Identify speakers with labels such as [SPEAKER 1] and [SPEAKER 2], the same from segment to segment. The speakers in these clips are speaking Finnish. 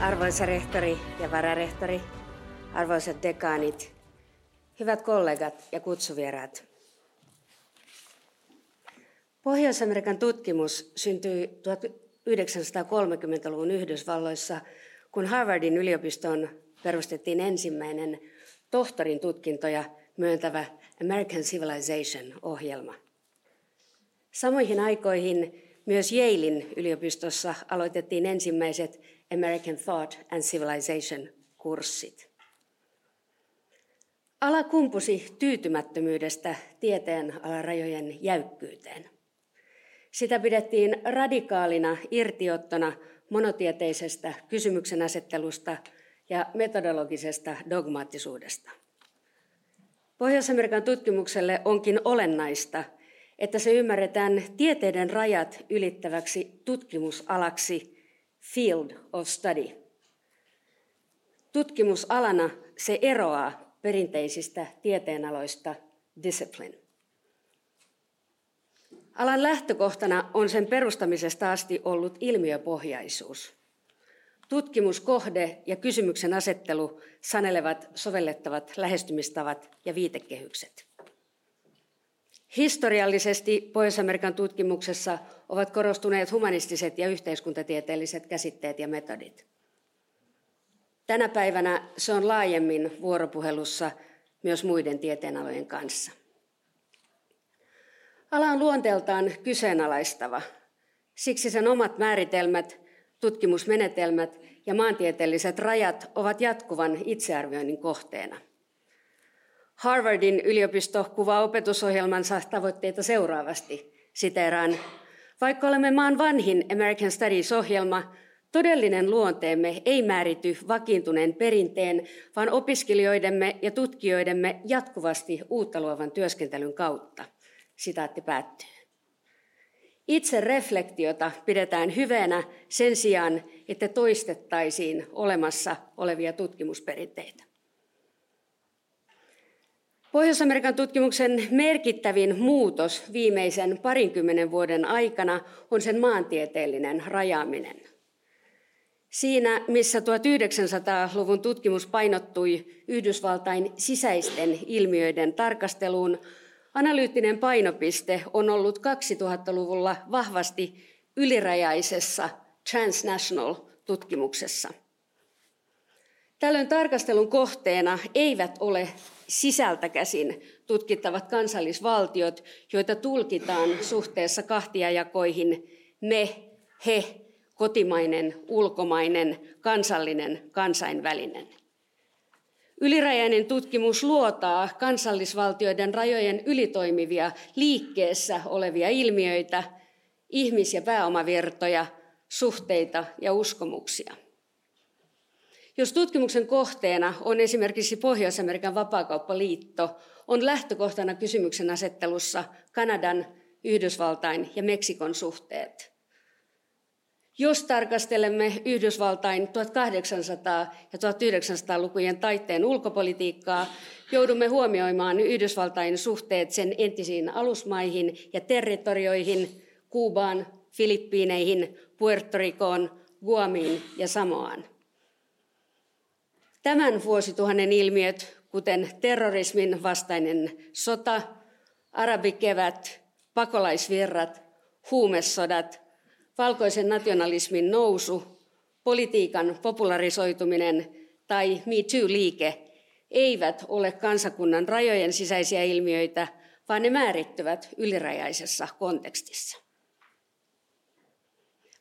[SPEAKER 1] Arvoisa rehtori ja vararehtori, arvoisat dekaanit, hyvät kollegat ja kutsuvieraat. Pohjois-Amerikan tutkimus syntyi 1930-luvun Yhdysvalloissa, kun Harvardin yliopistoon perustettiin ensimmäinen tohtorin tutkintoja myöntävä American Civilization-ohjelma. Samoihin aikoihin myös Yalein yliopistossa aloitettiin ensimmäiset American Thought and Civilization-kurssit. Ala kumpusi tyytymättömyydestä tieteen alarajojen jäykkyyteen. Sitä pidettiin radikaalina irtiottona monotieteisestä kysymyksen asettelusta ja metodologisesta dogmaattisuudesta. Pohjois-Amerikan tutkimukselle onkin olennaista, että se ymmärretään tieteiden rajat ylittäväksi tutkimusalaksi field of study. Tutkimusalana se eroaa perinteisistä tieteenaloista discipline. Alan lähtökohtana on sen perustamisesta asti ollut ilmiöpohjaisuus. Tutkimuskohde ja kysymyksen asettelu sanelevat sovellettavat lähestymistavat ja viitekehykset. Historiallisesti Pohjois-Amerikan tutkimuksessa ovat korostuneet humanistiset ja yhteiskuntatieteelliset käsitteet ja metodit. Tänä päivänä se on laajemmin vuoropuhelussa myös muiden tieteenalojen kanssa. Ala on luonteeltaan kyseenalaistava. Siksi sen omat määritelmät, tutkimusmenetelmät ja maantieteelliset rajat ovat jatkuvan itsearvioinnin kohteena. Harvardin yliopisto kuvaa opetusohjelmansa tavoitteita seuraavasti. Siteeraan, vaikka olemme maan vanhin American Studies-ohjelma, todellinen luonteemme ei määrity vakiintuneen perinteen, vaan opiskelijoidemme ja tutkijoidemme jatkuvasti uutta luovan työskentelyn kautta. Sitaatti päättyy. Itse reflektiota pidetään hyvänä sen sijaan, että toistettaisiin olemassa olevia tutkimusperinteitä. Pohjois-Amerikan tutkimuksen merkittävin muutos viimeisen parinkymmenen vuoden aikana on sen maantieteellinen rajaaminen. Siinä, missä 1900-luvun tutkimus painottui Yhdysvaltain sisäisten ilmiöiden tarkasteluun, analyyttinen painopiste on ollut 2000-luvulla vahvasti ylirajaisessa transnational tutkimuksessa. Tällöin tarkastelun kohteena eivät ole sisältä käsin tutkittavat kansallisvaltiot, joita tulkitaan suhteessa kahtiajakoihin me, he, kotimainen, ulkomainen, kansallinen, kansainvälinen. Ylirajainen tutkimus luotaa kansallisvaltioiden rajojen ylitoimivia liikkeessä olevia ilmiöitä, ihmis- ja pääomavirtoja, suhteita ja uskomuksia. Jos tutkimuksen kohteena on esimerkiksi Pohjois-Amerikan vapaakauppaliitto, on lähtökohtana kysymyksen asettelussa Kanadan, Yhdysvaltain ja Meksikon suhteet. Jos tarkastelemme Yhdysvaltain 1800- ja 1900-lukujen taitteen ulkopolitiikkaa, joudumme huomioimaan Yhdysvaltain suhteet sen entisiin alusmaihin ja territorioihin, Kuubaan, Filippiineihin, Puerto Ricoon, Guamiin ja Samoaan. Tämän vuosituhannen ilmiöt, kuten terrorismin vastainen sota, arabikevät, pakolaisvirrat, huumesodat, valkoisen nationalismin nousu, politiikan popularisoituminen tai Me Too-liike eivät ole kansakunnan rajojen sisäisiä ilmiöitä, vaan ne määrittyvät ylirajaisessa kontekstissa.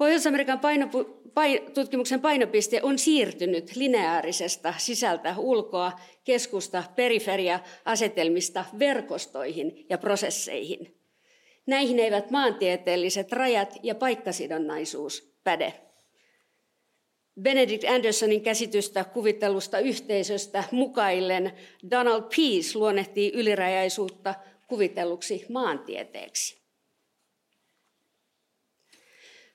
[SPEAKER 1] Pohjois-Amerikan painopu- pain- tutkimuksen painopiste on siirtynyt lineaarisesta sisältä ulkoa, keskusta, periferia asetelmista verkostoihin ja prosesseihin. Näihin eivät maantieteelliset rajat ja paikkasidonnaisuus päde. Benedict Andersonin käsitystä kuvittelusta yhteisöstä mukaillen Donald Peace luonnehtii ylirajaisuutta kuvitelluksi maantieteeksi.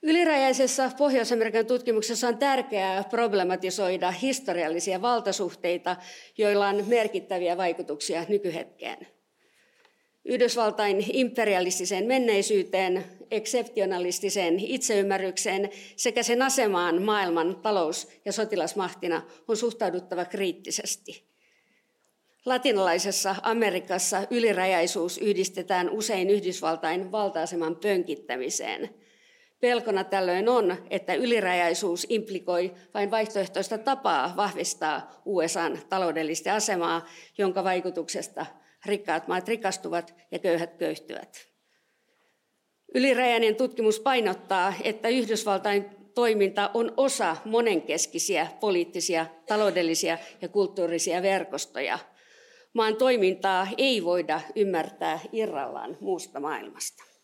[SPEAKER 1] Ylirajaisessa Pohjois-Amerikan tutkimuksessa on tärkeää problematisoida historiallisia valtasuhteita, joilla on merkittäviä vaikutuksia nykyhetkeen. Yhdysvaltain imperialistiseen menneisyyteen, ekseptionalistiseen itseymmärrykseen sekä sen asemaan maailman talous- ja sotilasmahtina on suhtauduttava kriittisesti. Latinalaisessa Amerikassa ylirajaisuus yhdistetään usein Yhdysvaltain valta-aseman pönkittämiseen. Pelkona tällöin on, että ylirajaisuus implikoi vain vaihtoehtoista tapaa vahvistaa USAn taloudellista asemaa, jonka vaikutuksesta rikkaat maat rikastuvat ja köyhät köyhtyvät. Ylirajainen tutkimus painottaa, että Yhdysvaltain toiminta on osa monenkeskisiä poliittisia, taloudellisia ja kulttuurisia verkostoja. Maan toimintaa ei voida ymmärtää irrallaan muusta maailmasta.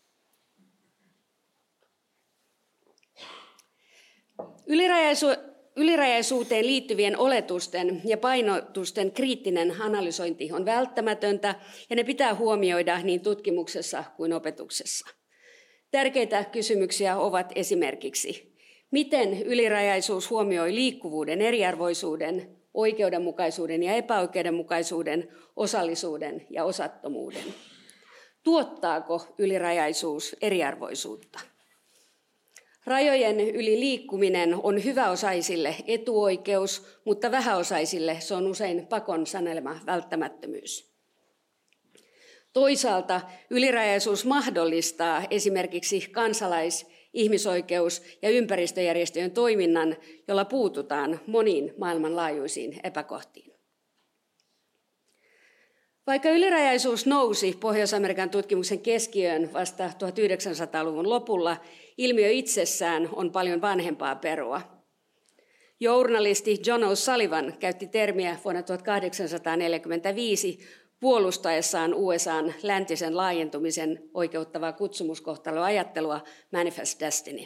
[SPEAKER 1] Ylirajaisuuteen liittyvien oletusten ja painotusten kriittinen analysointi on välttämätöntä ja ne pitää huomioida niin tutkimuksessa kuin opetuksessa. Tärkeitä kysymyksiä ovat esimerkiksi, miten ylirajaisuus huomioi liikkuvuuden, eriarvoisuuden, oikeudenmukaisuuden ja epäoikeudenmukaisuuden, osallisuuden ja osattomuuden. Tuottaako ylirajaisuus eriarvoisuutta? Rajojen yli liikkuminen on hyväosaisille etuoikeus, mutta vähäosaisille se on usein pakon sanelema välttämättömyys. Toisaalta ylirajaisuus mahdollistaa esimerkiksi kansalais-, ihmisoikeus- ja ympäristöjärjestöjen toiminnan, jolla puututaan moniin maailmanlaajuisiin epäkohtiin. Vaikka ylirajaisuus nousi Pohjois-Amerikan tutkimuksen keskiöön vasta 1900-luvun lopulla, ilmiö itsessään on paljon vanhempaa perua. Journalisti John O'Sullivan käytti termiä vuonna 1845 puolustaessaan USAn läntisen laajentumisen oikeuttavaa kutsumuskohtaloajattelua Manifest Destiny.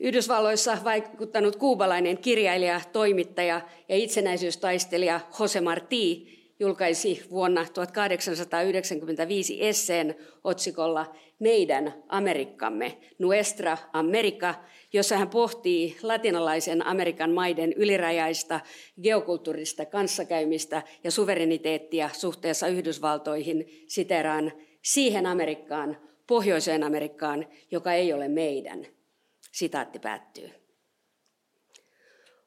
[SPEAKER 1] Yhdysvalloissa vaikuttanut kuubalainen kirjailija, toimittaja ja itsenäisyystaistelija Jose Martí julkaisi vuonna 1895 esseen otsikolla Meidän Amerikkamme, Nuestra America, jossa hän pohtii latinalaisen Amerikan maiden ylirajaista geokulttuurista kanssakäymistä ja suvereniteettia suhteessa Yhdysvaltoihin siteraan siihen Amerikkaan, Pohjoiseen Amerikkaan, joka ei ole meidän. Sitaatti päättyy.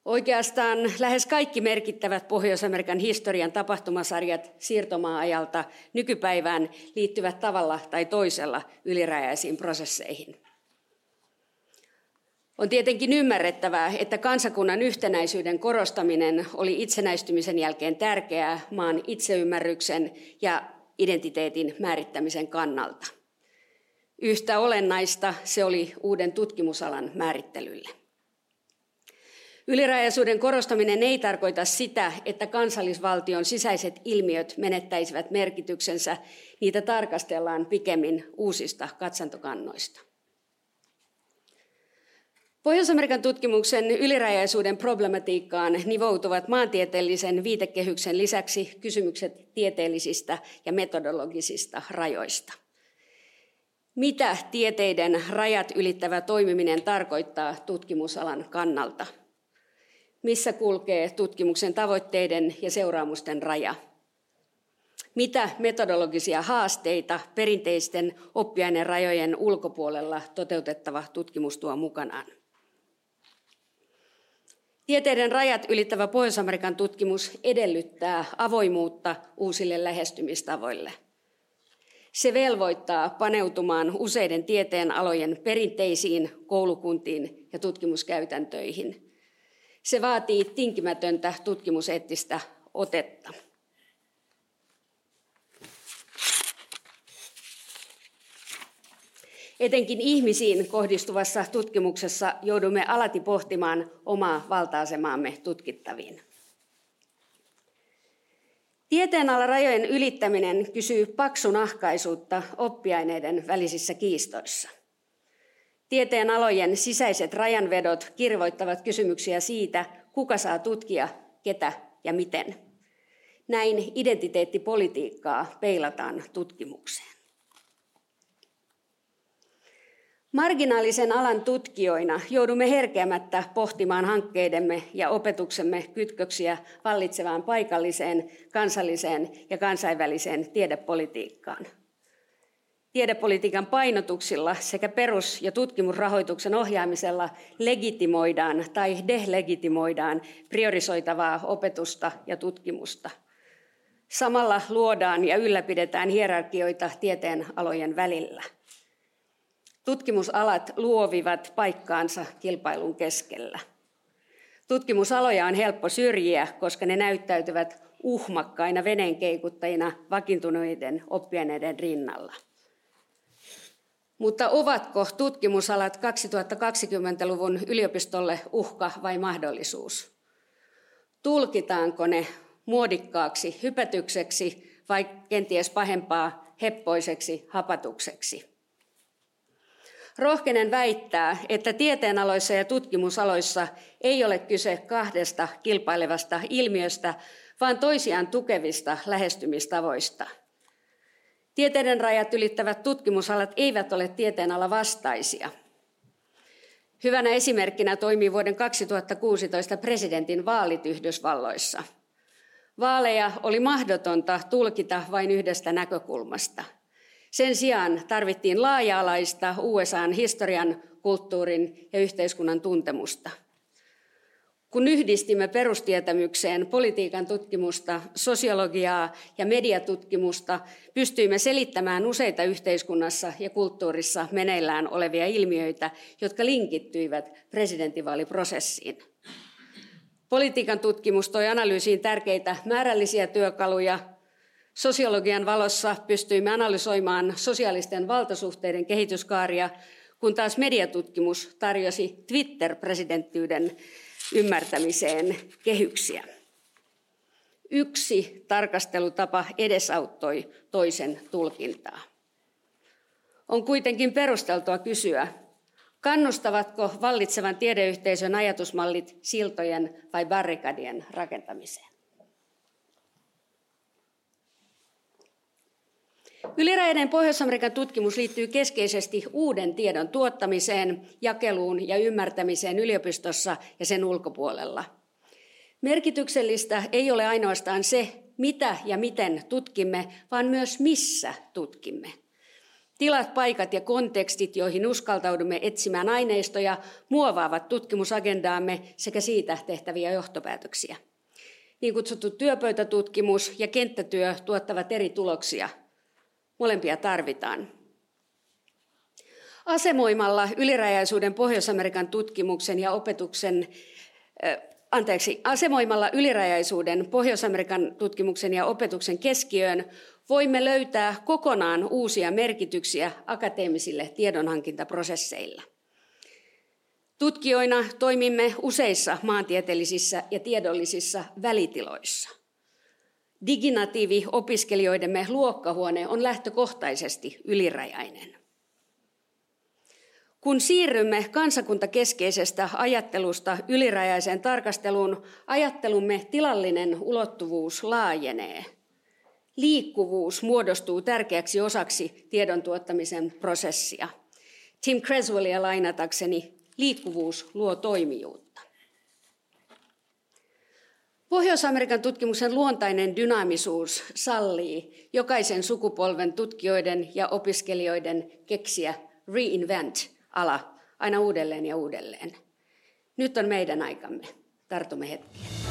[SPEAKER 1] Oikeastaan lähes kaikki merkittävät Pohjois-Amerikan historian tapahtumasarjat siirtomaa-ajalta nykypäivään liittyvät tavalla tai toisella ylirajaisiin prosesseihin. On tietenkin ymmärrettävää, että kansakunnan yhtenäisyyden korostaminen oli itsenäistymisen jälkeen tärkeää maan itseymmärryksen ja identiteetin määrittämisen kannalta. Yhtä olennaista se oli uuden tutkimusalan määrittelylle. Ylirajaisuuden korostaminen ei tarkoita sitä, että kansallisvaltion sisäiset ilmiöt menettäisivät merkityksensä, niitä tarkastellaan pikemmin uusista katsantokannoista. Pohjois-Amerikan tutkimuksen ylirajaisuuden problematiikkaan nivoutuvat maantieteellisen viitekehyksen lisäksi kysymykset tieteellisistä ja metodologisista rajoista. Mitä tieteiden rajat ylittävä toimiminen tarkoittaa tutkimusalan kannalta? Missä kulkee tutkimuksen tavoitteiden ja seuraamusten raja? Mitä metodologisia haasteita perinteisten oppiaineen rajojen ulkopuolella toteutettava tutkimus tuo mukanaan? Tieteiden rajat ylittävä Pohjois-Amerikan tutkimus edellyttää avoimuutta uusille lähestymistavoille. Se velvoittaa paneutumaan useiden tieteen alojen perinteisiin koulukuntiin ja tutkimuskäytäntöihin. Se vaatii tinkimätöntä tutkimuseettistä otetta. Etenkin ihmisiin kohdistuvassa tutkimuksessa joudumme alati pohtimaan omaa valta-asemaamme tutkittaviin. Tieteenala rajojen ylittäminen kysyy paksunahkaisuutta oppiaineiden välisissä kiistoissa. Tieteen alojen sisäiset rajanvedot kirvoittavat kysymyksiä siitä, kuka saa tutkia, ketä ja miten. Näin identiteettipolitiikkaa peilataan tutkimukseen. Marginaalisen alan tutkijoina joudumme herkeämättä pohtimaan hankkeidemme ja opetuksemme kytköksiä vallitsevaan paikalliseen, kansalliseen ja kansainväliseen tiedepolitiikkaan. Tiedepolitiikan painotuksilla sekä perus- ja tutkimusrahoituksen ohjaamisella legitimoidaan tai delegitimoidaan priorisoitavaa opetusta ja tutkimusta. Samalla luodaan ja ylläpidetään hierarkioita tieteen alojen välillä – Tutkimusalat luovivat paikkaansa kilpailun keskellä. Tutkimusaloja on helppo syrjiä, koska ne näyttäytyvät uhmakkaina veneenkeikuttajina vakiintuneiden oppiaineiden rinnalla. Mutta ovatko tutkimusalat 2020-luvun yliopistolle uhka vai mahdollisuus? Tulkitaanko ne muodikkaaksi hypätykseksi vai kenties pahempaa heppoiseksi hapatukseksi? Rohkenen väittää, että tieteenaloissa ja tutkimusaloissa ei ole kyse kahdesta kilpailevasta ilmiöstä, vaan toisiaan tukevista lähestymistavoista. Tieteiden rajat ylittävät tutkimusalat eivät ole tieteenala vastaisia. Hyvänä esimerkkinä toimii vuoden 2016 presidentin vaalit Yhdysvalloissa. Vaaleja oli mahdotonta tulkita vain yhdestä näkökulmasta – sen sijaan tarvittiin laaja-alaista USAn historian, kulttuurin ja yhteiskunnan tuntemusta. Kun yhdistimme perustietämykseen politiikan tutkimusta, sosiologiaa ja mediatutkimusta, pystyimme selittämään useita yhteiskunnassa ja kulttuurissa meneillään olevia ilmiöitä, jotka linkittyivät presidentinvaaliprosessiin. Politiikan tutkimus toi analyysiin tärkeitä määrällisiä työkaluja, Sosiologian valossa pystyimme analysoimaan sosiaalisten valtasuhteiden kehityskaaria, kun taas mediatutkimus tarjosi Twitter-presidenttiyden ymmärtämiseen kehyksiä. Yksi tarkastelutapa edesauttoi toisen tulkintaa. On kuitenkin perusteltua kysyä, kannustavatko vallitsevan tiedeyhteisön ajatusmallit siltojen vai barrikadien rakentamiseen? Ylirajainen Pohjois-Amerikan tutkimus liittyy keskeisesti uuden tiedon tuottamiseen, jakeluun ja ymmärtämiseen yliopistossa ja sen ulkopuolella. Merkityksellistä ei ole ainoastaan se, mitä ja miten tutkimme, vaan myös missä tutkimme. Tilat, paikat ja kontekstit, joihin uskaltaudumme etsimään aineistoja, muovaavat tutkimusagendaamme sekä siitä tehtäviä johtopäätöksiä. Niin kutsuttu työpöytätutkimus ja kenttätyö tuottavat eri tuloksia – Molempia tarvitaan. Asemoimalla ylirajaisuuden Pohjois-Amerikan tutkimuksen ja opetuksen anteeksi, asemoimalla ylirajaisuuden Pohjois-Amerikan tutkimuksen ja opetuksen keskiöön voimme löytää kokonaan uusia merkityksiä akateemisille tiedonhankintaprosesseilla. Tutkijoina toimimme useissa maantieteellisissä ja tiedollisissa välitiloissa. Diginatiivi-opiskelijoidemme luokkahuone on lähtökohtaisesti ylirajainen. Kun siirrymme kansakuntakeskeisestä ajattelusta ylirajaiseen tarkasteluun, ajattelumme tilallinen ulottuvuus laajenee. Liikkuvuus muodostuu tärkeäksi osaksi tiedon tuottamisen prosessia. Tim Creswellia lainatakseni, liikkuvuus luo toimijuutta. Pohjois-Amerikan tutkimuksen luontainen dynaamisuus sallii jokaisen sukupolven tutkijoiden ja opiskelijoiden keksiä reinvent-ala aina uudelleen ja uudelleen. Nyt on meidän aikamme. Tartumme hetkeen.